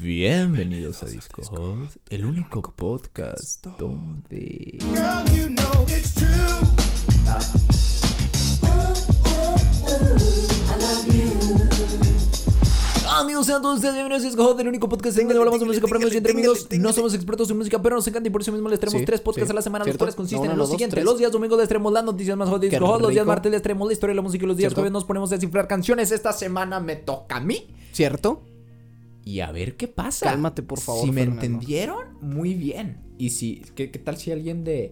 Bienvenidos a Disco Hot, el único podcast donde... Amigos, sean todos ustedes bienvenidos a Disco Hot, el único podcast en donde hablamos de música para amigos y entre amigos. No somos expertos en música, pero nos encanta y por eso mismo les traemos tres podcasts a la semana, los cuales consisten en lo siguiente. Los días domingos les traemos las noticias más hot de Qué Disco Hot, los días martes les traemos la historia de la música y los días jueves nos ponemos a descifrar canciones. Esta semana me toca a mí. ¿Cierto? Y a ver qué pasa. Cálmate, por favor, Si me Fernando. entendieron, muy bien. Y si, ¿qué, qué tal si alguien de,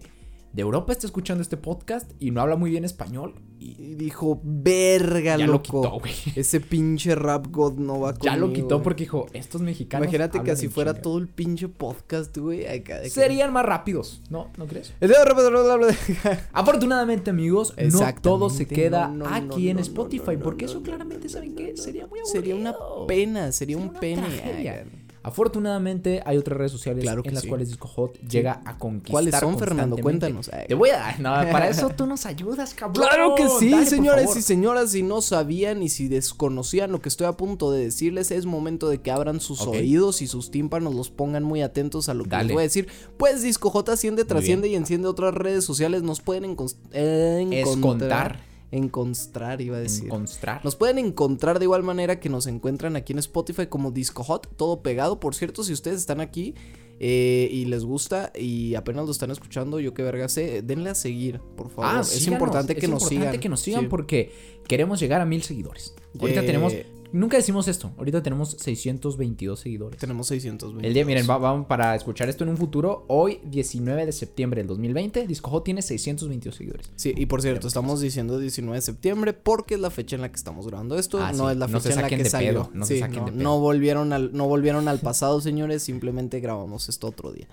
de Europa está escuchando este podcast y no habla muy bien español? Y dijo, verga, ya lo loco. quitó, güey. Ese pinche rap god no va Ya lo conmigo, quitó porque dijo, estos mexicanos. Imagínate que en fuera chinga". todo el pinche podcast, güey. Serían más rápidos, ¿no? ¿No crees? Afortunadamente, amigos, no todo se queda no, no, aquí no, en Spotify, porque eso claramente, ¿saben qué? Sería muy aburrido. Sería una pena, sería un una pene. tragedia. Ay, Afortunadamente hay otras redes sociales Claro en las sí. cuales Disco Hot llega a conquistar ¿Cuáles son, Fernando? Cuéntanos. Ay. Te voy a dar, no, para eso tú nos ayudas, cabrón. Claro que sí, Dale, señores y señoras, si no sabían y si desconocían lo que estoy a punto de decirles, es momento de que abran sus oídos y sus tímpanos los pongan muy atentos a lo que Dale. les voy a decir. Pues Disco J asciende, trasciende y enciende otras redes sociales, nos pueden encon- encontrar. Escontar. Encontrar, iba a decir. Encontrar. Nos pueden encontrar de igual manera que nos encuentran aquí en Spotify como Disco Hot, todo pegado. Por cierto, si ustedes están aquí eh, y les gusta y apenas lo están escuchando, yo que verga sé, denle a seguir, por favor. Ah, es síganos, importante que es nos importante sigan. que nos sigan Sí. porque queremos llegar a mil seguidores. Ahorita Eh, tenemos, nunca decimos esto, ahorita tenemos 622 seguidores. Tenemos 620. El día, miren, va- vamos para escuchar esto en un futuro. Hoy, 19 de septiembre del 2020, Disco Hot tiene 622 seguidores. Sí, y por cierto, estamos diciendo 19 de septiembre porque es la fecha en la que estamos grabando esto, Ah, no sí, es la no se fecha en la que de salió. pedo, no se Sí, saquen no, de pedo. no volvieron al no volvieron al pasado, señores, simplemente grabamos esto otro día.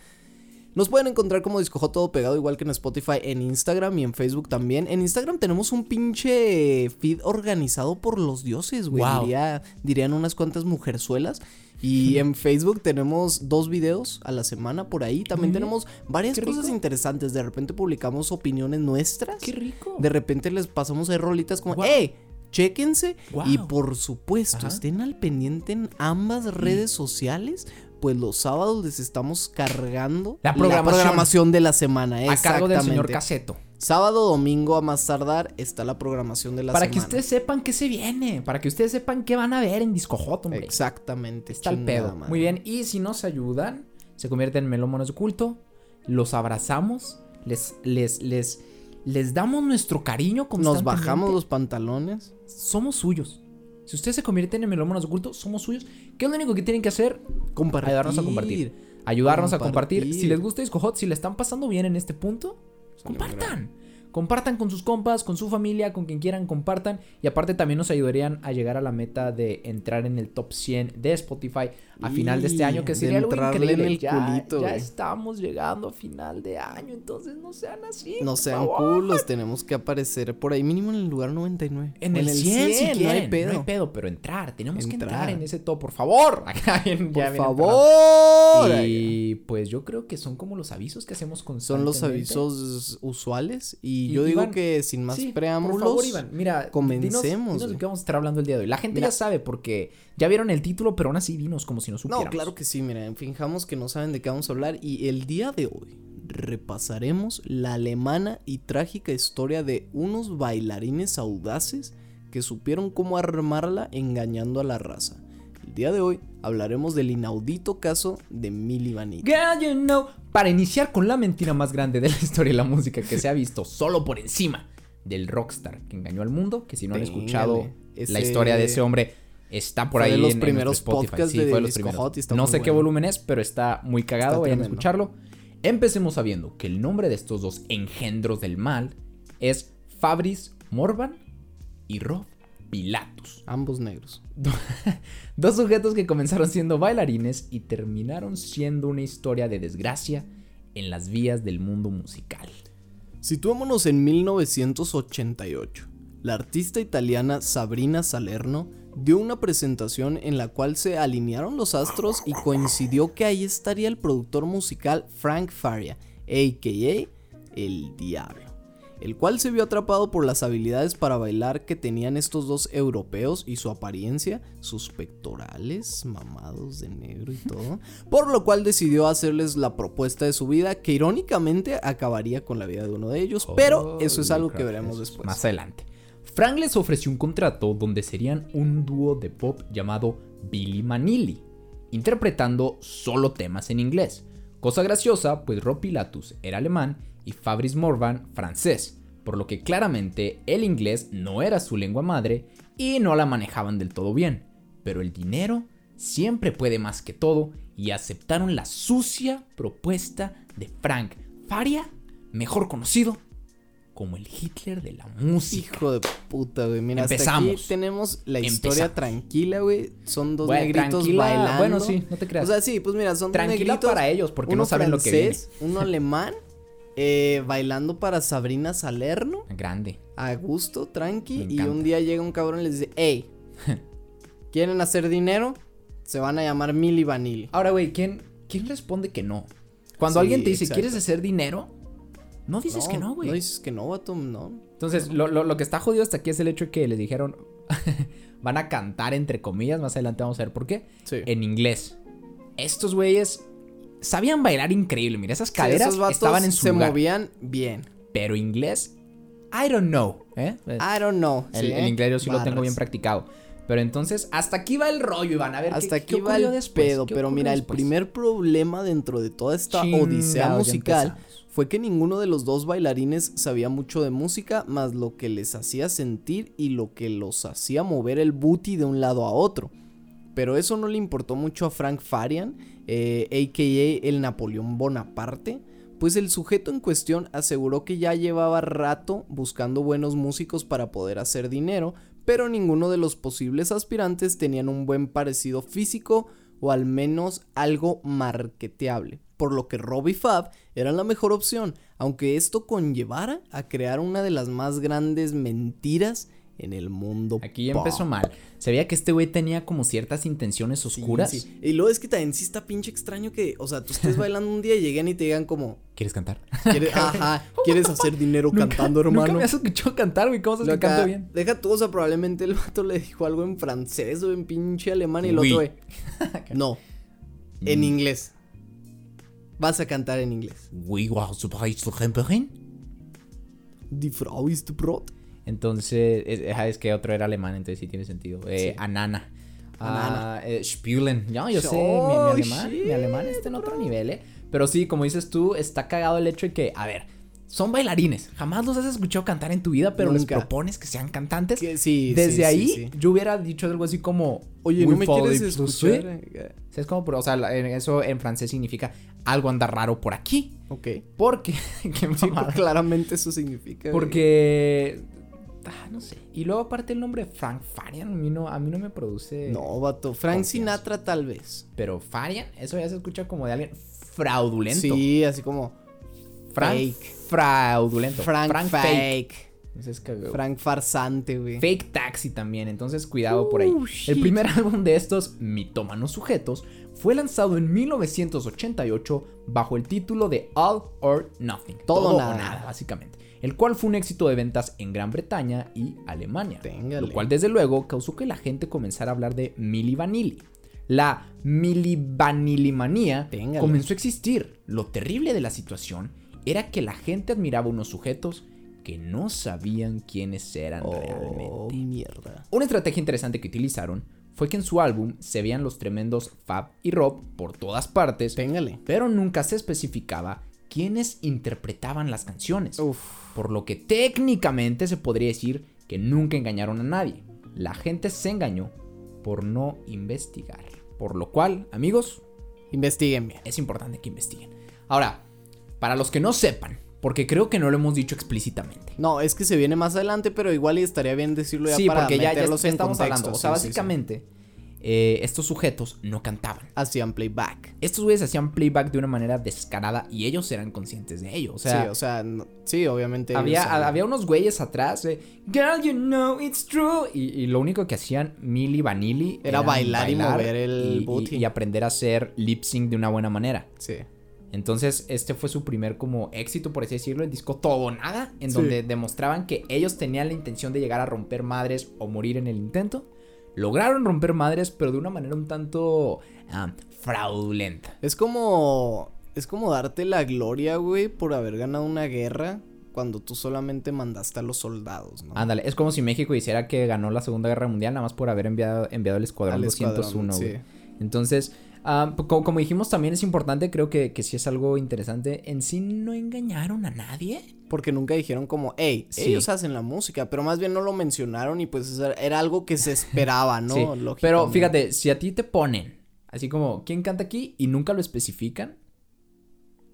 Nos pueden encontrar como Discojo todo pegado, igual que en Spotify, en Instagram y en Facebook también. En Instagram tenemos un pinche feed organizado por los dioses, güey. Wow. Diría- dirían unas cuantas mujerzuelas. Y en Facebook tenemos dos videos a la semana por ahí. También tenemos varias cosas interesantes. De repente publicamos opiniones nuestras. ¡Qué rico! De repente les pasamos ahí rolitas como. ¡Ey! Chéquense. Y por supuesto, Ajá. estén al pendiente en ambas redes sociales. Pues los sábados les estamos cargando La programación. de la semana. a cargo del señor. Caseto. Sábado, domingo, a más tardar, está la programación de la Para semana. que ustedes sepan qué se viene. Para que ustedes sepan qué van a ver en Disco Hot, hombre. Exactamente. Está el pedo. madre. Muy bien. Y si nos ayudan, se convierten en melómanos de culto. Los abrazamos. Les, les, les, les damos nuestro cariño Nos constantemente. bajamos los pantalones. Somos suyos. Si ustedes se convierten en melómanos de culto, somos suyos. ¿Qué es lo único que tienen que hacer? Compartir. Ayudarnos a compartir. Ayudarnos a compartir. Compartir. Si les gusta Disco Hot, si le están pasando bien en este punto, compartan. Compartan con sus compas, con su familia, con quien quieran, compartan. Y aparte también nos ayudarían a llegar a la meta de entrar en el top 100 de Spotify a final de este año, que sería algo increíble. en el ya, culito, ya estamos llegando a final de año, entonces no sean así. No sean culos, tenemos que aparecer por ahí mínimo en el lugar 99. En O el 100, si no hay pedo. no hay pedo, pero entrar, tenemos que entrar en ese top, por favor. Por favor. Y pues yo creo que son como los avisos que hacemos Son constantemente. los avisos usuales. Y, Y- yo digo Iván, que sin más Sí, preámbulos. Por favor, Iván, mira, comencemos, dinos- dinos de qué vamos a estar hablando el día de hoy. La gente Mira. ya sabe porque ya vieron el título, pero aún así dinos como si no No, supiéramos. claro que sí, mira, finjamos que no saben de qué vamos a hablar. Y el día de hoy repasaremos la alemana y trágica historia de unos bailarines audaces que supieron cómo armarla engañando a la raza. Día de hoy hablaremos del inaudito caso de Milli Vanilli. Girl, you know. Para iniciar con la mentira más grande de la historia de la música que se ha visto solo por encima del rockstar que engañó al mundo, que si no han escuchado ese- la historia de ese hombre está por Fue de ahí los en, primeros podcasts Sí, de fue de los primeros. Hot está no sé qué volumen es, pero está muy cagado, Está vayan a escucharlo. Empecemos sabiendo que el nombre de estos dos engendros del mal es Fabris Morvan y Rob Pilatus. Ambos negros. Dos sujetos que comenzaron siendo bailarines y terminaron siendo una historia de desgracia en las vías del mundo musical. Situémonos en 1988. La artista italiana Sabrina Salerno dio una presentación en la cual se alinearon los astros y coincidió que ahí estaría el productor musical Frank Faria, a.k.a. El Diablo. El cual se vio atrapado por las habilidades para bailar que tenían estos dos europeos y su apariencia, sus pectorales mamados de negro y todo, por lo cual decidió hacerles la propuesta de su vida que irónicamente acabaría con la vida de uno de ellos, pero eso es algo que veremos después. Más adelante. Frank les ofreció un contrato donde serían un dúo de pop llamado Billy Manili, interpretando solo temas en inglés. Cosa graciosa, pues Rob Pilatus era alemán y Fabrice Morvan francés, por lo que claramente el inglés no era su lengua madre y no la manejaban del todo bien. Pero el dinero siempre puede más que todo y aceptaron la sucia propuesta de Frank Faria, mejor conocido como el Hitler de la música. Hijo de puta, güey. Mira, hasta Empezamos. aquí tenemos la historia Empezamos. tranquila, güey. Son dos Bueno, negritos bailando. bueno, sí, no te creas. O sea, sí, pues mira, son dos Tranquila negritos. para ellos, porque uno no saben lo que viene. francés, Uno alemán, eh, bailando para Sabrina Salerno, Grande. a gusto, tranqui. Y un día llega un cabrón y les dice, hey, ¿quieren hacer dinero? Se van a llamar Milli Vanilli. Ahora, güey, ¿quién, ¿quién responde que no? Cuando Sí, alguien te dice, exacto. ¿quieres hacer dinero? No dices que no, güey. No dices que no, vato, no. Entonces, lo, lo- lo que está jodido hasta aquí es el hecho de que les dijeron, van a cantar entre comillas, más adelante vamos a ver por qué, Sí. en inglés. Estos güeyes sabían bailar increíble, mira, esas caderas estaban en su se lugar. movían bien. Pero inglés, I don't know, ¿eh? I don't know. El, ¿sí, el eh? inglés yo sí lo tengo bien practicado. Pero entonces, hasta aquí va el rollo, Iván. A ver, ¿qué- Hasta qué aquí va ocurrió el después? pedo, ¿Qué pero mira, el primer problema dentro de toda esta odisea musical fue que ninguno de los dos bailarines sabía mucho de música, más lo que les hacía sentir y lo que los hacía mover el booty de un lado a otro. Pero eso no le importó mucho a Frank Farian, eh, a.k.a. el Napoleón Bonaparte, pues el sujeto en cuestión aseguró que ya llevaba rato buscando buenos músicos para poder hacer dinero, pero ninguno de los posibles aspirantes tenían un buen parecido físico o al menos algo marketeable, por lo que Robbie Fab era la mejor opción, aunque esto conllevara a crear una de las más grandes mentiras en el mundo. Aquí ya pop. empezó mal. Se veía que este güey tenía como ciertas intenciones oscuras. sí. Y luego es que también sí está pinche extraño que, o sea, tú estés bailando un día y lleguen y te digan como, ¿Quieres cantar? ¿quieres, ajá, ¿quieres hacer dinero Nunca- cantando, Nunca hermano? me has escuchado cantar, güey. ¿Cómo sabes que canto bien? Deja tú, o sea, probablemente el vato le dijo algo en francés o en pinche alemán y el otro, güey. No, en Mm. inglés. Vas a cantar en inglés. Oui, wow. Die Frau ist Brot. Entonces, es, es que otro era alemán, entonces sí tiene sentido. Eh, Sí. Anana. Anana. Ah, eh, Spülen. Ya, yo sé, mi, mi Oh, alemán, mi alemán está en otro nivel, ¿eh? Pero sí, como dices tú, está cagado el hecho de que, a ver, son bailarines. Jamás los has escuchado cantar en tu vida, pero les propones que sean cantantes. Que sí, Desde sí, ahí, sí. yo hubiera dicho algo así como, Oye, "We ¿no me quieres sweet". escuchar? ¿Sabes cómo? Pero, o sea, eso en francés significa algo anda raro por aquí. Ok. Porque, qué claramente eso significa. Porque. Ah, no sé. Y luego, aparte, el nombre Frank Farian, a mí no, a mí no me produce. No, vato. Frank Confianza. Sinatra tal vez. Pero Farian, eso ya se escucha como de alguien fraudulento. Sí, así como Frank fake. Fraudulento. Frank, fake. fake. Entonces, Frank farsante, güey. Fake Taxi también, entonces cuidado por ahí. Uh, El primer álbum de estos mitómanos sujetos fue lanzado en 1988 bajo el título de All or Nothing. Todo o nada. básicamente. El cual fue un éxito de ventas en Gran Bretaña y Alemania. Téngale. Lo cual desde luego causó que la gente comenzara a hablar de Milli Vanilli. La Milli Vanilli manía Téngale. comenzó a existir. Lo terrible de la situación era que la gente admiraba unos sujetos que no sabían quiénes eran Oh, realmente. mierda. Una estrategia interesante que utilizaron fue que en su álbum se veían los tremendos Fab y Rob por todas partes, Téngale. pero nunca se especificaba quiénes interpretaban las canciones. Uf. Por lo que técnicamente se podría decir que nunca engañaron a nadie. La gente se engañó por no investigar. Por lo cual, amigos, Investiguen bien. es importante que investiguen. Ahora, para los que no sepan, porque creo que no lo hemos dicho explícitamente. No, es que se viene más adelante, pero igual y estaría bien decirlo ya Sí, para porque ya, ya en estamos contexto, hablando. O sea, sí, sí. Eh, estos sujetos no cantaban. Hacían playback. Estos güeyes hacían playback de una manera descarada y ellos eran conscientes de ello. O sea, sí, o sea, no- sí, obviamente. había, había unos güeyes atrás de Girl, you know it's true. Y, y lo único que hacían Milli Vanilli Era bailar y mover el y- booty. y aprender a hacer lip sync de una buena manera. Sí. Entonces, este fue su primer como éxito, por así decirlo, el disco Todo Nada, en Sí. donde demostraban que ellos tenían la intención de llegar a romper madres o morir en el intento. Lograron romper madres, pero de una manera un tanto ah, fraudulenta. Es como. Es como darte la gloria, güey, por haber ganado una guerra cuando tú solamente mandaste a los soldados, ¿no? Ándale, es como si México hiciera que ganó la Segunda Guerra Mundial nada más por haber enviado, enviado el Escuadrón Al 201, escuadrón, güey. sí. Entonces, ah, po- como, como dijimos, también es importante, creo que, que sí es algo interesante. En sí no engañaron a nadie. Porque nunca dijeron como, hey, Sí. ellos hacen la música, pero más bien no lo mencionaron y pues era- algo que se esperaba, ¿no? Sí, Pero fíjate, si a ti te ponen así como, ¿quién canta aquí? Y nunca lo especifican,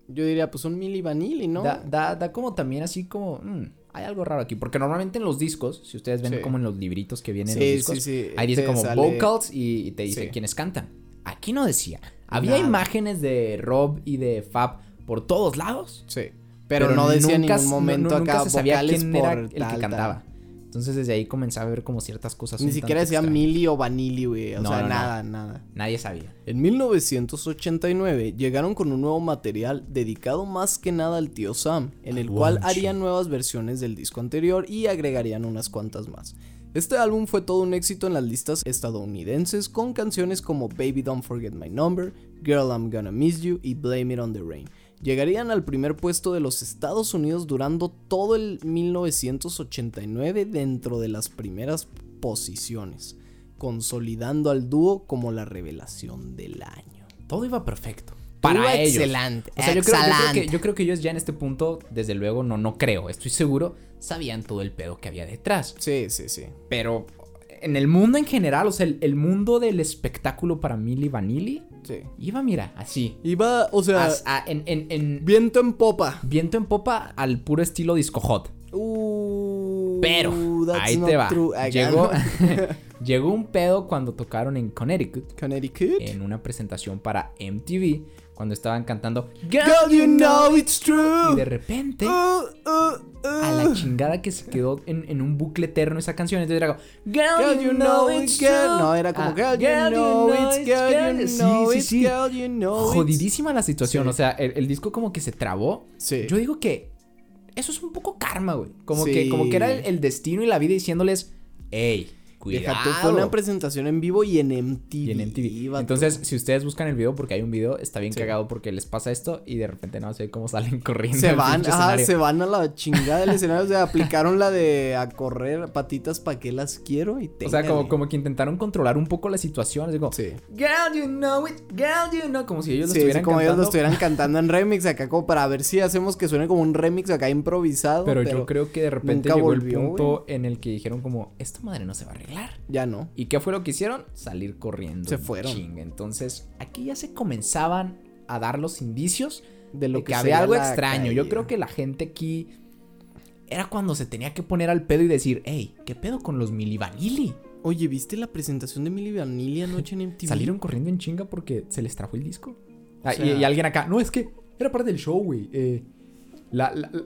Yo diría, pues un Milli Vanilli, ¿no? da, da, da como también así como, "Mm, hay algo raro aquí. Porque normalmente en los discos, si ustedes ven Sí. como en los libritos que vienen en los discos, sí, sí, ahí dice como sale- vocals y, y te dice quiénes cantan. Aquí no decía. Había Nada. imágenes de Rob y de Fab por todos lados. Sí. Pero, no decía en ningún no- momento no- nunca acá se sabía quién por era el tal, que cantaba. Entonces desde ahí comenzaba a ver como ciertas cosas. Ni siquiera decía extrañas. Milli o Vanilli, güey. O No, sea, no, no. nada, nada. Nadie sabía. En 1989 llegaron con un nuevo material dedicado más que nada al tío Sam, en el cual harían nuevas versiones del disco anterior y agregarían unas cuantas más. Este álbum fue todo un éxito en las listas estadounidenses con canciones como Baby Don't Forget My Number, Girl I'm Gonna Miss You y Blame It on the Rain. Llegarían al primer puesto de los Estados Unidos durando todo el 1989 dentro de las primeras posiciones, consolidando al dúo como la revelación del año. Todo iba perfecto. Para ellos. excelente, O sea, yo creo, yo creo que, excelente. yo creo que ellos ya en este punto, desde luego, no, no creo, estoy seguro, sabían todo el pedo que había detrás. Sí, sí, sí. Pero en el mundo en general, o sea, el, el mundo del espectáculo para Milli Vanilli, Sí. iba, mira, así. Iba, o sea, as- a- en, en- en viento en popa. viento en popa al puro estilo disco hot. Uh, Pero ahí te va. Llegó, llegó un pedo cuando tocaron en Connecticut Connecticut. en una presentación para MTV cuando estaban cantando Girl, you know it's true. y de repente Uh, uh, uh. a la chingada que se quedó en, en un bucle eterno esa canción. Entonces era como, Girl, Girl, you know it's true". girl. No, era como girl, you know it's girl, you Sí, know sí, it's sí. girl, you know it's. Jodidísima la situación. Sí. O sea, el, el disco como que se trabó. Sí. Yo digo que eso es un poco karma, güey. Como, Sí. que, como que era el, el destino y la vida diciénles, hey, cuidado. Déjate, fue una presentación en vivo y en MTV. Y en MTV. Entonces, si ustedes buscan el video, porque hay un video, está bien Sí. cagado porque les pasa esto y de repente no sé cómo salen corriendo. se van, ajá, se van a la chingada del escenario. O sea, aplicaron la de a correr patitas pa' que las quiero y O sea, como, como que intentaron controlar un poco la situación. Así como, Sí. Girl, you know it, girl, you know. Como si ellos lo estuvieran como ellos cantando. lo estuvieran cantando en remix acá como para ver si hacemos que suene como un remix acá improvisado. Pero, yo creo que de repente llegó volvió, el punto en el que dijeron como, esta madre no se va a arreglar. Ya no. ¿Y qué fue lo que hicieron? Salir corriendo. Se fueron. Entonces, aquí ya se comenzaban a dar los indicios De lo de que que había algo extraño. Yo creo que la gente aquí era cuando se tenía que poner al pedo y decir, hey, ¿qué pedo con los Mili Vanilli? Oye, ¿viste la presentación de Milli Vanilli anoche en MTV? Salieron corriendo en chinga porque se les trajo el disco. Ah, O sea- y, y alguien acá, no, es que era parte del show, güey. eh, la, la, la-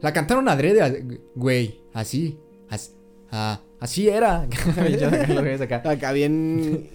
la cantaron adrede, güey, así, as- ah, así era. Yo acá. Acá bien...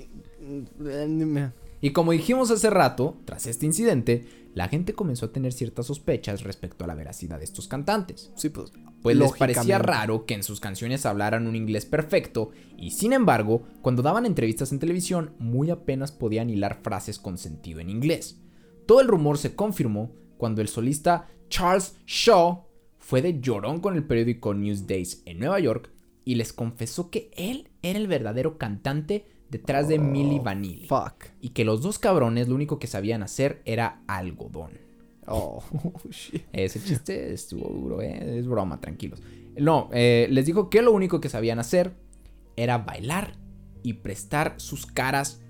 Y como dijimos hace rato, tras este incidente, la gente comenzó a tener ciertas sospechas respecto a la veracidad de estos cantantes. Sí, pues. Pues les parecía raro que en sus canciones hablaran un inglés perfecto y sin embargo, cuando daban entrevistas en televisión, muy apenas podían hilar frases con sentido en inglés. Todo el rumor se confirmó cuando el solista Charles Shaw fue de llorón con el periódico Newsdays en Nueva York y les confesó que él era el verdadero cantante detrás de Milli Vanilli Fuck. y que los dos cabrones lo único que sabían hacer era algodón. Oh, shit. Ese chiste estuvo duro, ¿eh? Es broma, tranquilos. No, eh, les dijo que lo único que sabían hacer era bailar y prestar sus caras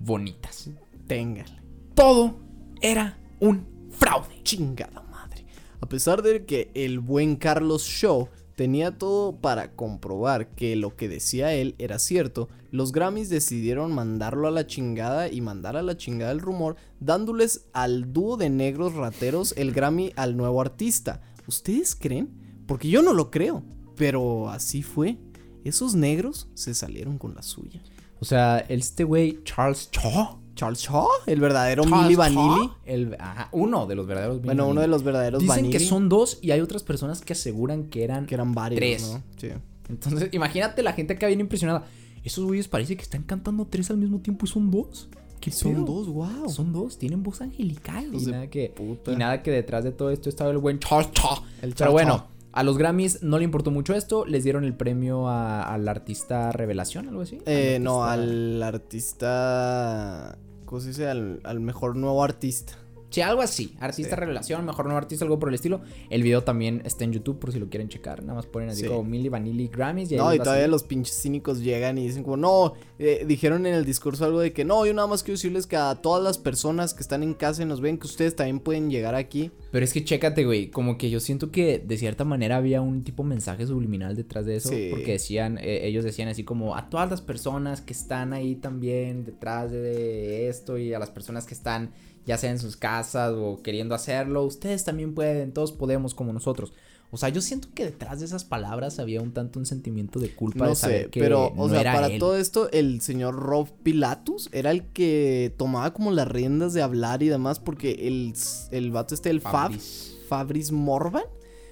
bonitas. Téngale. Todo era un fraude. Chingada madre. A pesar de que el buen Carlos Shaw tenía todo para comprobar que lo que decía él era cierto, los Grammys decidieron mandarlo a la chingada y mandar a la chingada el rumor, dándoles al dúo de negros rateros el Grammy al nuevo artista. ¿Ustedes creen? Porque yo no lo creo. Pero así fue. Esos negros se salieron con la suya. O sea, este güey, Charles Shaw, Charles Shaw, el verdadero Charles Milli Vanilli. el- ajá, uno de los verdaderos Milli Bueno, uno de los verdaderos Dicen Vanilli. que son dos y hay otras personas que aseguran que eran, que eran varios, tres. ¿no? Sí. Entonces, imagínate la gente acá bien impresionada. Esos güeyes parece que están cantando tres al mismo tiempo y son dos. ¿Qué Son pedo? dos, wow. Son dos, tienen voz angelical. Y nada, que, puta. y nada que detrás de todo esto estaba el buen Charles Shaw. El Pero bueno, a los Grammys no le importó mucho esto. Les dieron el premio al artista revelación, algo así. Eh, no, al artista. ¿Cómo se dice? Al, al mejor nuevo artista. Sí, algo así. Artista Sí. revelación, mejor nuevo artista, algo por el estilo. El video también está en YouTube por si lo quieren checar. Nada más ponen así Sí. como Milli Vanilli Grammys. Y No, y todavía los pinches cínicos llegan y dicen como, no, eh, dijeron en el discurso algo de que no, yo nada más quiero decirles que a todas las personas que están en casa y nos ven que ustedes también pueden llegar aquí. Pero es que chécate, güey. Como que yo siento que de cierta manera había un tipo mensaje subliminal detrás de eso. Sí. Porque decían, eh, ellos decían así como a todas las personas que están ahí también detrás de esto y a las personas que están ya sea en sus casas o queriendo hacerlo, ustedes también pueden, todos podemos como nosotros. O sea, yo siento que detrás de esas palabras había un tanto un sentimiento de culpa No de saber sé, que pero, o sea, era para él. todo esto, el señor Rob Pilatus era el que tomaba como las riendas de hablar y demás, porque el, el vato este, el Fab, Fabriz. Fabris Morvan,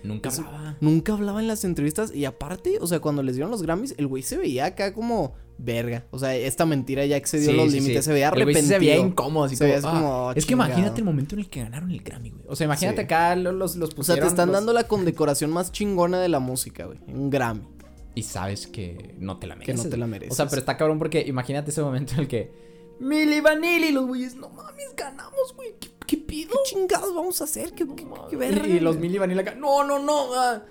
Nunca hablaba. nunca hablaba en las entrevistas y aparte, o sea, cuando les dieron los Grammys, el güey se veía acá como verga. O sea, esta mentira ya excedió Sí, los sí, límites, sí. se veía arrepentido. se veía incómodo, así Se como, así ah. como, Es que imagínate el momento en el que ganaron el Grammy, güey. O sea, imagínate acá lo- los, los O sea, pusieron. te están los- dando la condecoración más chingona de la música, güey. Un Grammy. Y sabes que no te la Que mereces. no te la mereces. O sea, pero está cabrón porque imagínate ese momento en el que. Milli Vanilli, los güeyes, no mames, ganamos, güey. ¿Qué, qué pido? ¿Qué chingados vamos a hacer? ¿Qué, qué- qué verga, Y, y los? Milli Vanilli acá. No, no, no. ah,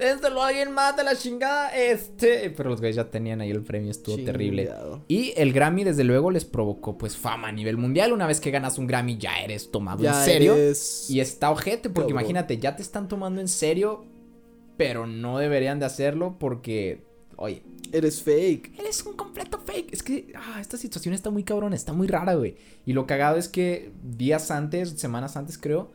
este lo alguien mata la chingada. Este. Pero los güeyes ya tenían ahí el premio, estuvo terrible. Y el Grammy, desde luego, les provocó pues fama a nivel mundial. Una vez que ganas un Grammy, ya eres tomado Ya en serio. eres- Y está ojete, porque Cabrón. imagínate, ya te están tomando en serio, pero no deberían de hacerlo porque, oye, Eres fake. eres un completo fake. Es que, ah, esta situación está muy cabrona, está muy rara, güey. Y lo cagado es que días antes, semanas antes creo,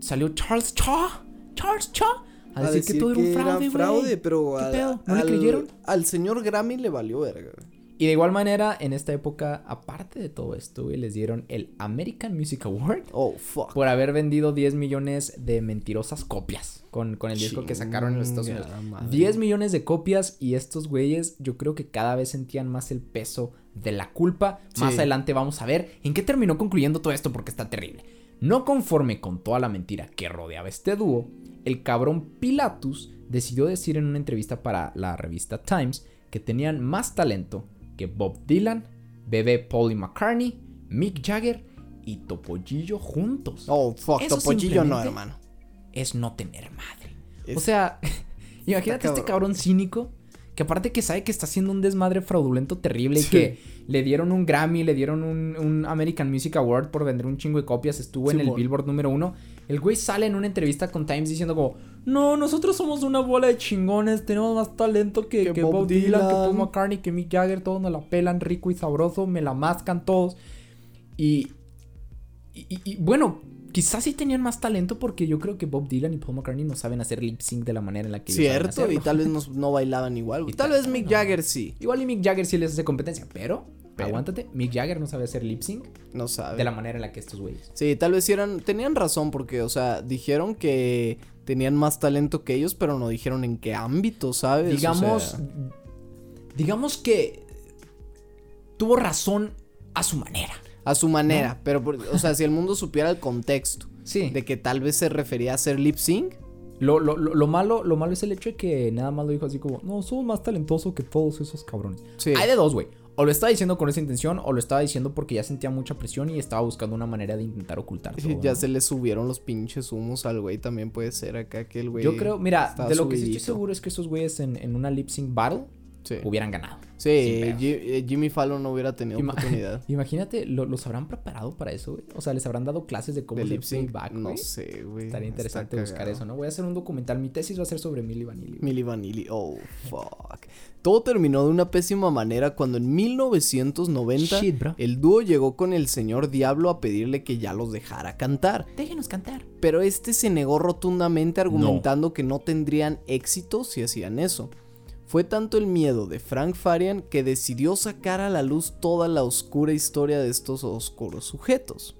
salió Charles Shaw, Charles Shaw, a, decir, que todo era un fraude, güey. pero ¿Qué al- pedo? ¿No le creyeron? Al señor Grammy le valió verga. Y de igual manera, en esta época, aparte de todo esto, güey, les dieron el American Music Award. Oh, fuck. por haber vendido 10 millones de mentirosas copias con, con el disco que sacaron en los Estados Unidos. Chingada madre. 10 millones de copias y estos güeyes yo creo que cada vez sentían más el peso de la culpa. Más adelante vamos a ver en qué terminó concluyendo todo esto porque está terrible. No conforme con toda la mentira que rodeaba este dúo, el cabrón Pilatus decidió decir en una entrevista para la revista Times que tenían más talento que Bob Dylan, bebé Paul McCartney, Mick Jagger y Topollillo juntos Oh, fuck. Eso Topollillo no, hermano. es no tener madre. Es- O sea, imagínate este cabrón. cínico que aparte que sabe que está haciendo un desmadre fraudulento terrible Sí. y que le dieron un Grammy, le dieron un, un American Music Award por vender un chingo de copias, estuvo en el. Billboard número uno. El güey sale en una entrevista con Times diciendo como, no, nosotros somos una bola de chingones, tenemos más talento que, Que que Bob Bob, Dylan, que Dylan". Paul McCartney, que Mick Jagger, todos nos la pelan rico y sabroso, me la mascan todos. Y, y, bueno, quizás sí tenían más talento porque yo creo que Bob Dylan y Paul McCartney no saben hacer lip sync de la manera en la que ellos saben Cierto, y tal vez no, no bailaban igual. Y Tal tal- vez Mick no. Jagger sí. Igual y Mick Jagger sí les hace competencia, pero, Pero. aguántate, Mick Jagger no sabe hacer lip sync No sabe. de la manera en la que estos güeyes. Sí, tal vez eran, tenían razón porque, o sea, dijeron que tenían más talento que ellos, pero no dijeron en qué ámbito, ¿sabes? O Digamos, sea, digamos que tuvo razón a su manera. a su manera, pero, por- o sea, si el mundo supiera el contexto Sí. de que tal vez se refería a hacer lip sync, Lo, lo, lo, lo malo, lo malo es el hecho de que nada más lo dijo así como, no, somos más talentosos que todos esos cabrones. sí. Hay de dos, güey. O lo estaba diciendo con esa intención, o lo estaba diciendo porque ya sentía mucha presión y estaba buscando una manera de intentar ocultar todo. ya ¿no? se le subieron los pinches humos al güey, también puede ser acá que el güey. Yo creo, mira, de lo que sí estoy seguro es que esos güeyes en, en una lip sync battle Sí, hubieran ganado. Sí, eh, Jimmy Fallon no hubiera tenido Ima- oportunidad. Imagínate, ¿lo- ¿los habrán preparado para eso, güey? O sea, ¿les habrán dado clases de cómo de hacer playback, no sé, güey. Estaría interesante buscar eso, ¿no? Voy a hacer un documental. Mi tesis va a ser sobre Milli Vanilli. Milli Vanilli, oh, fuck. Todo terminó de una pésima manera cuando en 1990 Shit, bro. el dúo llegó con el señor Diablo a pedirle que ya los dejara cantar. Déjenos cantar. Pero este se negó rotundamente argumentando que no tendrían éxito si hacían eso. Fue tanto el miedo de Frank Farian que decidió sacar a la luz toda la oscura historia de estos oscuros sujetos,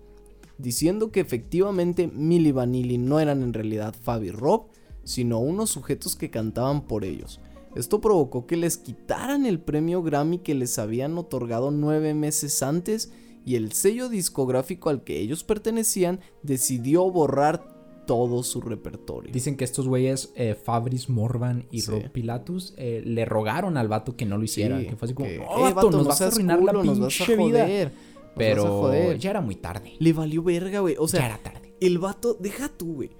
diciendo que efectivamente Milli Vanilli no eran en realidad Fab y Rob, sino unos sujetos que cantaban por ellos. Esto provocó que les quitaran el premio Grammy que les habían otorgado nueve meses antes y el sello discográfico al que ellos pertenecían decidió borrar todo su repertorio. Dicen que estos güeyes, eh, Fabris Morvan y Sí. Rob Pilatus, eh, le rogaron al vato que no lo hiciera. Sí, que fue así como, vato, nos no vas a arruinar culo, la nos vas a pinche vida. joder, nos vas a Pero joder". ya era muy tarde. Le valió verga, güey. O sea, ya era tarde. el vato, deja tú, güey.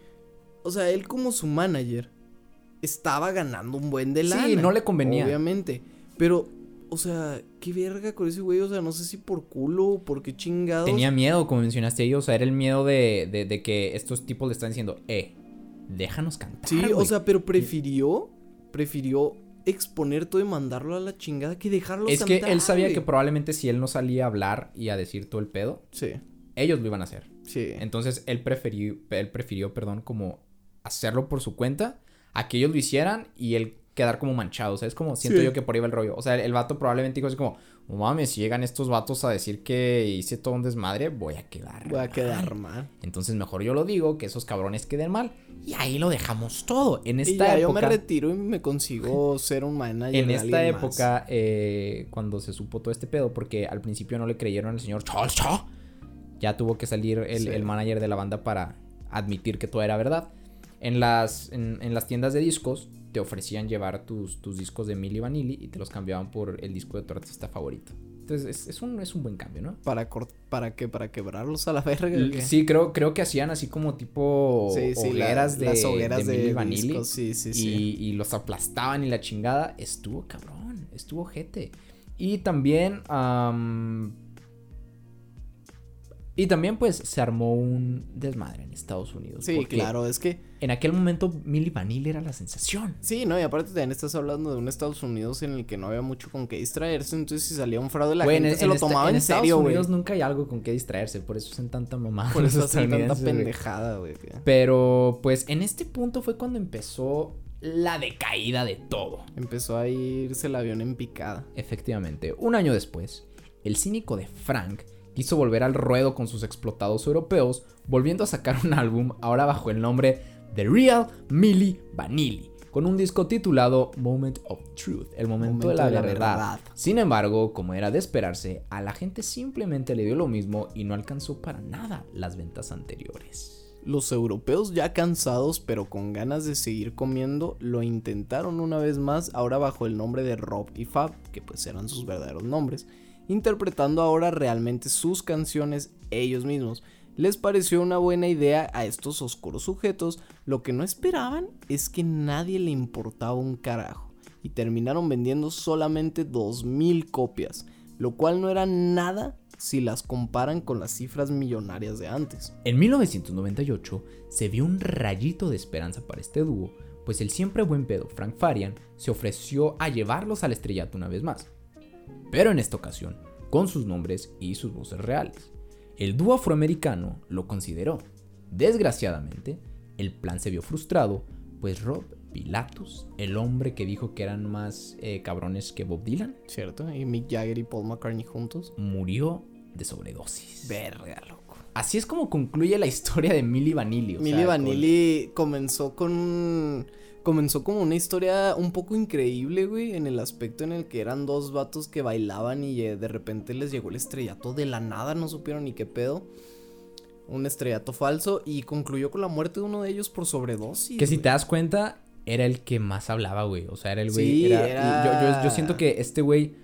O sea, él como su manager estaba ganando un buen de Sí, lana. no le convenía. Obviamente. Pero, o sea, qué verga con ese güey. O sea, no sé si por culo o por qué chingados. Tenía miedo, como mencionaste ahí, o sea, era el miedo de, de- de que estos tipos le están diciendo, eh, déjanos cantar. Sí, o güey". sea, pero prefirió, prefirió exponer todo y mandarlo a la chingada que dejarlo es que cantar, él sabía güey. que probablemente si él no salía a hablar y a decir todo el pedo, Sí, ellos lo iban a hacer. sí. Entonces él prefirió, él prefirió, perdón, como hacerlo por su cuenta, a que ellos lo hicieran y él quedar como manchado. O sea, es como, siento Sí. yo que por ahí va el rollo. O sea, el, el vato probablemente dijo así como, no mames, si llegan estos vatos a decir que hice todo un desmadre, voy a quedar. Voy a mal". quedar mal. Entonces mejor yo lo digo, que esos cabrones queden mal. Y ahí lo dejamos todo. En Y esta ya yo me época. retiro y me consigo ser un manager. En esta época, eh, cuando se supo todo este pedo, porque al principio no le creyeron al señor Charles Shaw, ya tuvo que salir el, Sí. el manager de la banda para admitir que todo era verdad. En las, en, en las tiendas de discos te ofrecían llevar tus, tus discos de Milli Vanilli y te los cambiaban por el disco de tu artista favorito. Entonces es, es un, es un buen cambio, ¿no? ¿Para, ¿Para qué? ¿Para quebrarlos a la verga? o qué? Sí, creo, creo que hacían así como tipo Sí, sí, la- hogueras de, las hogueras de de Milli Vanilli. sí, sí, sí. Y, y los aplastaban y la chingada. Estuvo cabrón, estuvo jete. Y también. am, y también, pues, se armó un desmadre en Estados Unidos. Sí, claro, es que En aquel momento, Milli Vanilli era la sensación. Sí, no, y aparte también estás hablando de un Estados Unidos en el que no había mucho con qué distraerse, entonces si salía un fraude la Güey, gente se lo esta- tomaba en, Estados serio, güey. Unidos nunca hay algo con qué distraerse, por eso hacen tanta mamada. Por eso hacen tanta pendejada, güey. Pero, pues, en este punto fue cuando empezó la decaída de todo. Empezó a irse el avión en picada. Efectivamente, un año después, el cínico de Frank quiso volver al ruedo con sus explotados europeos, volviendo a sacar un álbum ahora bajo el nombre The Real Milli Vanilli, con un disco titulado Moment of Truth, el momento, de la, verdad. Sin embargo, como era de esperarse, a la gente simplemente le dio lo mismo y no alcanzó para nada las ventas anteriores. Los europeos ya cansados pero con ganas de seguir comiendo lo intentaron una vez más ahora bajo el nombre de Rob y Fab, que pues eran sus verdaderos nombres, interpretando ahora realmente sus canciones ellos mismos. Les pareció una buena idea a estos oscuros sujetos, lo que no esperaban es que nadie le importaba un carajo y terminaron vendiendo solamente 2000 copias, lo cual no era nada si las comparan con las cifras millonarias de antes. En 1998 se vio un rayito de esperanza para este dúo, pues el siempre buen pedo Frank Farian se ofreció a llevarlos al estrellato una vez más. Pero en esta ocasión, con sus nombres y sus voces reales. El dúo afroamericano lo consideró. Desgraciadamente, el plan se vio frustrado, pues Rob Pilatus, el hombre que dijo que eran más eh, cabrones que Bob Dylan, ¿Cierto? Y Mick Jagger y Paul McCartney juntos. murió de sobredosis. Verga, loco. Así es como concluye la historia de Milli Vanilli. o Milli sea, con- Vanilli comenzó con. Comenzó como una historia un poco increíble, güey, en el aspecto en el que eran dos vatos que bailaban y eh, de repente les llegó el estrellato de la nada, no supieron ni qué pedo. Un estrellato falso y concluyó con la muerte de uno de ellos por sobredosis. Que si güey. te das cuenta, era el que más hablaba, güey. O sea, era el güey. Sí, era- era- y Yo, yo- yo siento que este güey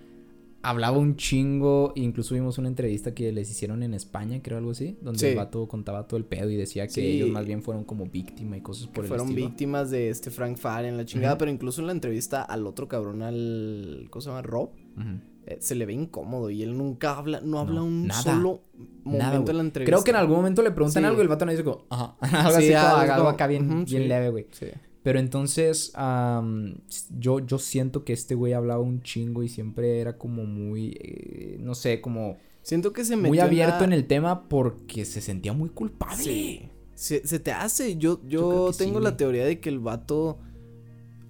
hablaba un chingo. Incluso vimos una entrevista que les hicieron en España, creo algo así. Donde Sí. el vato contaba todo el pedo y decía que Sí. ellos más bien fueron como víctima y cosas por que el fueron estilo. víctimas de este Frank Farian, la chingada, pero incluso en la entrevista al otro cabrón, al. ¿Cómo se llama? Rob. Eh, se le ve incómodo y él nunca habla, no habla No, un nada. solo momento Nada, en la entrevista. Creo que en algún momento le preguntan Sí. algo y el vato no dice como, ajá. algo Sí, así como, acá bien, bien leve, güey. Sí. Pero entonces, am, yo, yo siento que este güey hablaba un chingo y siempre era como muy, eh, no sé, como Siento que se metió muy abierto la- en el tema porque se sentía muy culpable. Sí. Se, se te hace. Yo, yo, sí, tengo la teoría de que el vato.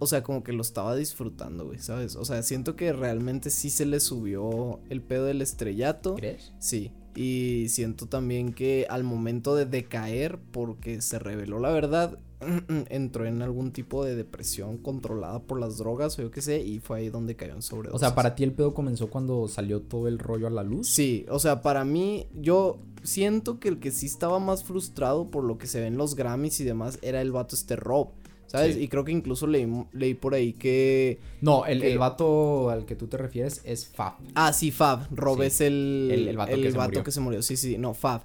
o sea, como que lo estaba disfrutando, güey, ¿sabes? O sea, siento que realmente sí se le subió el pedo del estrellato. ¿Crees? Sí, y siento también que al momento de decaer, porque se reveló la verdad, entró en algún tipo de depresión controlada por las drogas o yo qué sé, y fue ahí donde cayó en sobredosis. O sea, para ti el pedo comenzó cuando salió todo el rollo a la luz. Sí, o sea, para mí, yo siento que el que sí estaba más frustrado por lo que se ve en los Grammys y demás era el vato este Rob. ¿Sabes? Sí. Y creo que incluso leí, leí por ahí que. No, el, Que- el vato al que tú te refieres es Fab. Ah, sí, Fab. Rob Sí. es el, El- el vato que se murió. que se murió. Sí, sí, no, Fab.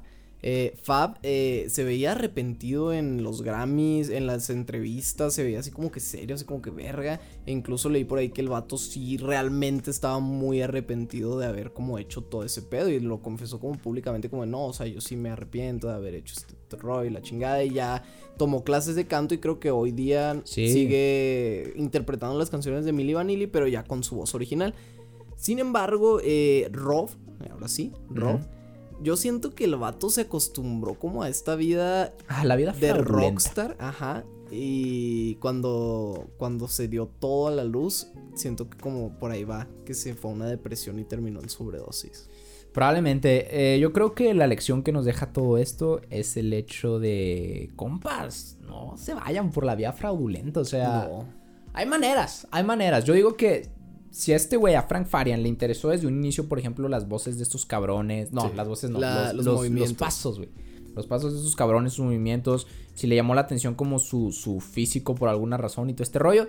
Eh, Fab eh, se veía arrepentido en los Grammys, en las entrevistas, se veía así como que serio, así como que verga. E incluso leí por ahí que el vato sí realmente estaba muy arrepentido de haber como hecho todo ese pedo y lo confesó como públicamente como no, o sea, yo sí me arrepiento de haber hecho este rollo y la chingada y ya tomó clases de canto y creo que hoy día Sí. sigue interpretando las canciones de Milli Vanilli, pero ya con su voz original. Sin embargo, eh, Rob, ahora sí, Rob. Yo siento que el vato se acostumbró como a esta vida Ah, la vida de fraudulenta. rockstar, ajá. Y cuando, cuando se dio todo a la luz, siento que como por ahí va, que se fue a una depresión y terminó en sobredosis. Probablemente. eh, yo creo que la lección que nos deja todo esto es el hecho de, compas, no se vayan por la vía fraudulenta. O sea, No. hay maneras, hay maneras. Yo digo que si a este güey, a Frank Farian, le interesó desde un inicio, por ejemplo, las voces de estos cabrones. No, Sí. las voces no, La- los, los los- movimientos. los pasos, güey. Los pasos de estos cabrones, sus movimientos. Si le llamó la atención como su, su físico por alguna razón y todo este rollo.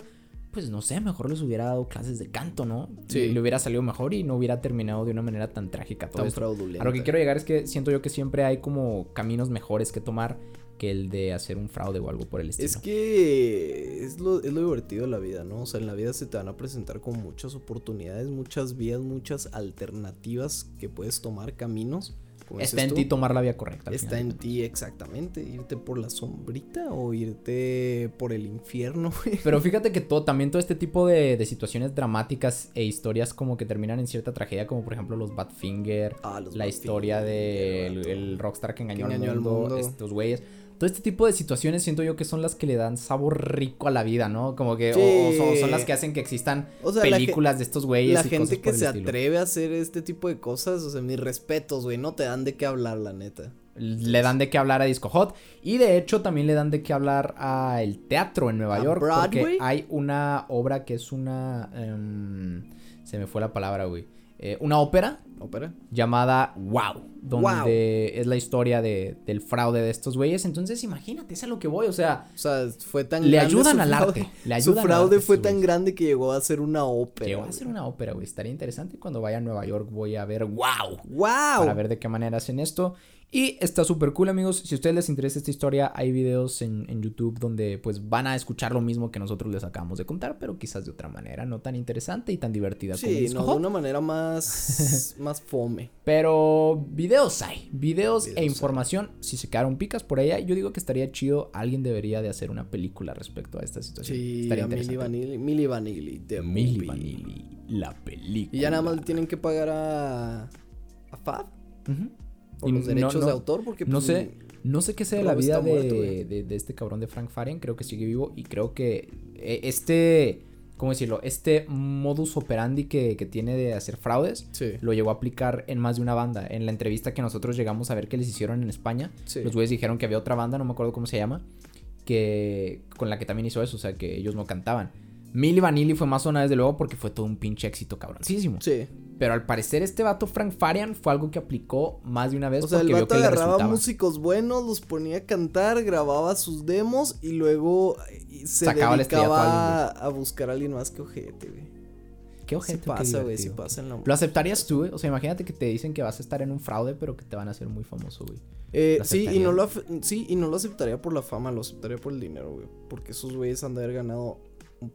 Pues no sé, mejor les hubiera dado clases de canto, ¿no? Sí. Y le hubiera salido mejor y no hubiera terminado de una manera tan trágica todo Tan esto. A lo que quiero llegar es que siento yo que siempre hay como caminos mejores que tomar que el de hacer un fraude o algo por el estilo. Es que es lo, es lo divertido de la vida, ¿no? O sea, en la vida se te van a presentar con muchas oportunidades, muchas vías, muchas alternativas que puedes tomar, caminos. Está en ti tomar la vía correcta. Está en ti exactamente, irte por la sombrita o irte por el infierno, güey. Pero fíjate que todo, también todo este tipo de, de situaciones dramáticas e historias como que terminan en cierta tragedia, como por ejemplo los Badfinger, Ah, los la historia del el rockstar que engañó, Que engañó al, al mundo, mundo. estos güeyes. Todo este tipo de situaciones siento yo que son las que le dan sabor rico a la vida, ¿no? Como que o- o, son, las que hacen que existan O sea, películas de estos güeyes. La y gente cosas que por el se estilo. atreve a hacer este tipo de cosas, o sea, mis respetos, güey, no te dan de qué hablar, la neta. Le dan de qué hablar a Disco Hot. Y de hecho también le dan de qué hablar a el teatro en Nueva ¿A York. Broadway? Porque hay una obra que es una... em, se me fue la palabra, güey. Eh, una ópera ¿Ópera? llamada Wow. Donde Wow. es la historia de- del fraude de estos güeyes. Entonces imagínate, es a lo que voy. O sea, O sea, fue tan Le grande ayudan al fraude- arte, le Su ayudan fraude arte fue tan grande que llegó a ser una ópera. llegó a ser una ópera, güey. Estaría interesante cuando vaya a Nueva York. Voy a ver Wow. ¡Wow! para ver de qué manera hacen esto. Y está súper cool, amigos. Si a ustedes les interesa esta historia, hay videos en, en YouTube donde pues van a escuchar lo mismo que nosotros les acabamos de contar, pero quizás de otra manera, no tan interesante y tan divertida como Sí, no, de una manera más, más fome. Pero videos hay, videos, Videos e hay. información. Si se quedaron picas por allá, yo digo que estaría chido. Alguien debería de hacer una película respecto a esta situación. Sí, estaría a Milli. Vanilli, Milli Vanilli, the Milli. Vanilli, la película. Y ya nada más le tienen que pagar a, a Fab Ujú. por Y los no- derechos no- de autor porque No pues, sé, no sé qué sea de la vida de, muerto, güey. de- de este cabrón de Frank Farian. Creo que sigue vivo y creo que eh, este, ¿cómo decirlo? Este modus operandi que, que tiene de hacer fraudes Sí, lo llegó a aplicar en más de una banda. En la entrevista que nosotros llegamos a ver que les hicieron en España, sí. los güeyes dijeron que había otra banda, no me acuerdo cómo se llama, que con la que también hizo eso, o sea, que ellos no cantaban. Milli Vanilli fue más sonada desde luego porque fue todo un pinche éxito cabroncísimo. Sí. Pero al parecer este vato Frank Farian fue algo que aplicó más de una vez O sea, el porque vio vato que le agarraba músicos buenos, los ponía a cantar, grababa sus demos y luego eh, se Sacaba el dedicaba a, buscar a alguien más que ojete, güey. Qué Sí ojete, qué pasa, güey, sí pasa en la ¿Lo aceptarías tú, güey? O sea, imagínate que te dicen que vas a estar en un fraude, pero que te van a hacer muy famoso, güey. Eh, ¿Lo sí, y no lo, sí, y no lo aceptaría por la fama, lo aceptaría por el dinero, güey. Porque esos güeyes han de haber ganado un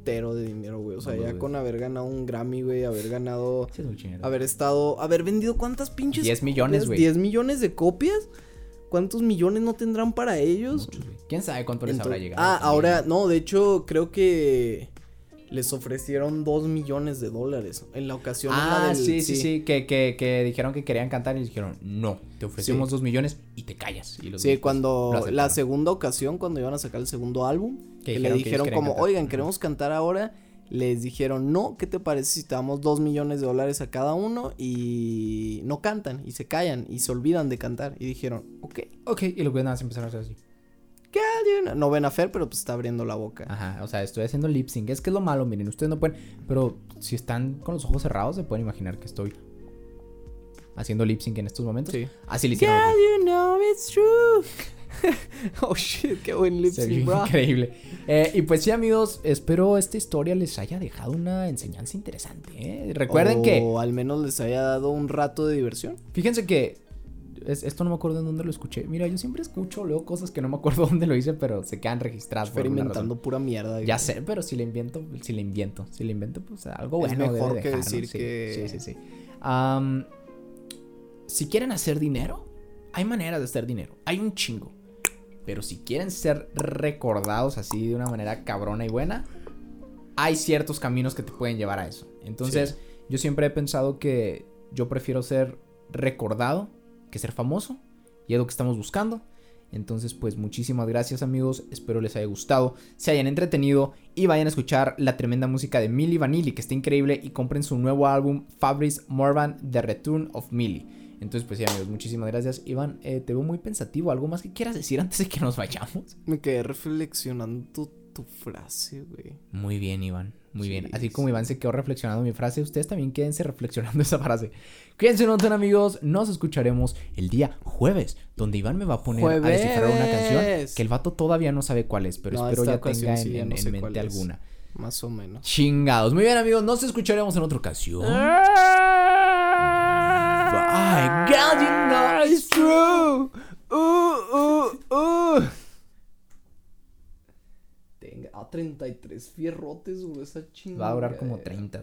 putero de dinero, güey. O sea, No, ya con haber ganado un Grammy, güey, haber ganado, Sí, es haber estado, haber vendido cuántas pinches 10 millones, güey. 10 millones de copias. ¿Cuántos millones no tendrán para ellos? Muchos. ¿Quién sabe cuánto les habrá llegado? Ah, ahora, no, de hecho, creo que les ofrecieron 2 millones de dólares. En la ocasión Ah, del- sí, sí, sí, que, que, que dijeron que querían cantar y les dijeron, no, te ofrecemos Sí. dos millones y te callas. Y los Sí, cuando la segunda ocasión, cuando iban a sacar el segundo álbum, Que que, dijeron le que dijeron como, oigan, queremos cantar ahora, les dijeron, no, ¿qué te parece si te damos dos millones de dólares a cada uno? Y no cantan, y se callan, y se olvidan de cantar. Y dijeron, ok, Ok, y los güeyes nada más empezaron a hacer así. Girl, you know". no ven a Fer, pero pues está abriendo la boca. Ajá, o sea, estoy haciendo lip sync. Es que es lo malo, miren, ustedes no pueden. Pero si están con los ojos cerrados, se pueden imaginar que estoy haciendo lip sync en estos momentos. Sí. Así le hicieron. You know it's true. oh shit, qué buen lip sync, bro. increíble. Eh, y pues sí, amigos, espero esta historia les haya dejado una enseñanza interesante. ¿eh? Recuerden que, O al menos les haya dado un rato de diversión. fíjense que es- esto no me acuerdo en dónde lo escuché. Mira, yo siempre escucho, leo cosas que no me acuerdo dónde lo hice, pero se quedan registradas. por Experimentando razón. pura mierda. Ya güey. sé, pero si le invento, si le invento, si le invento, pues algo Es bueno. mejor debe que decir Sí, que- Sí, sí, sí. Am, si quieren hacer dinero, hay maneras de hacer dinero. Hay un chingo. Pero si quieren ser recordados así de una manera cabrona y buena, hay ciertos caminos que te pueden llevar a eso. Entonces, yo siempre he pensado que yo prefiero ser recordado que ser famoso. Y es lo que estamos buscando. Entonces, pues muchísimas gracias amigos. Espero les haya gustado, se hayan entretenido y vayan a escuchar la tremenda música de Milli Vanilli, que está increíble. Y compren su nuevo álbum, Fabrice Morvan, The Return of Milli. Entonces, pues sí, amigos, muchísimas gracias. Iván, eh, te veo muy pensativo. ¿Algo más que quieras decir antes de que nos vayamos? Me quedé reflexionando tu, tu frase, güey. Muy bien, Iván. Muy Sí, bien. Así como. Iván se quedó reflexionando mi frase, ustedes también quédense reflexionando esa frase. Cuídense un montón, amigos. Nos escucharemos el día jueves, donde Iván me va a poner a descifrar una canción que el vato todavía no sabe cuál es, pero No, espero ya tenga sí, en, ya en- no en sé mente alguna. Más o menos. Chingados. Muy bien, amigos. Nos escucharemos en otra ocasión. Bye. Girl, you know it's true. Uh, uh, uh. A 33 fierrotes, güey, esa chingada. Va a durar como 30.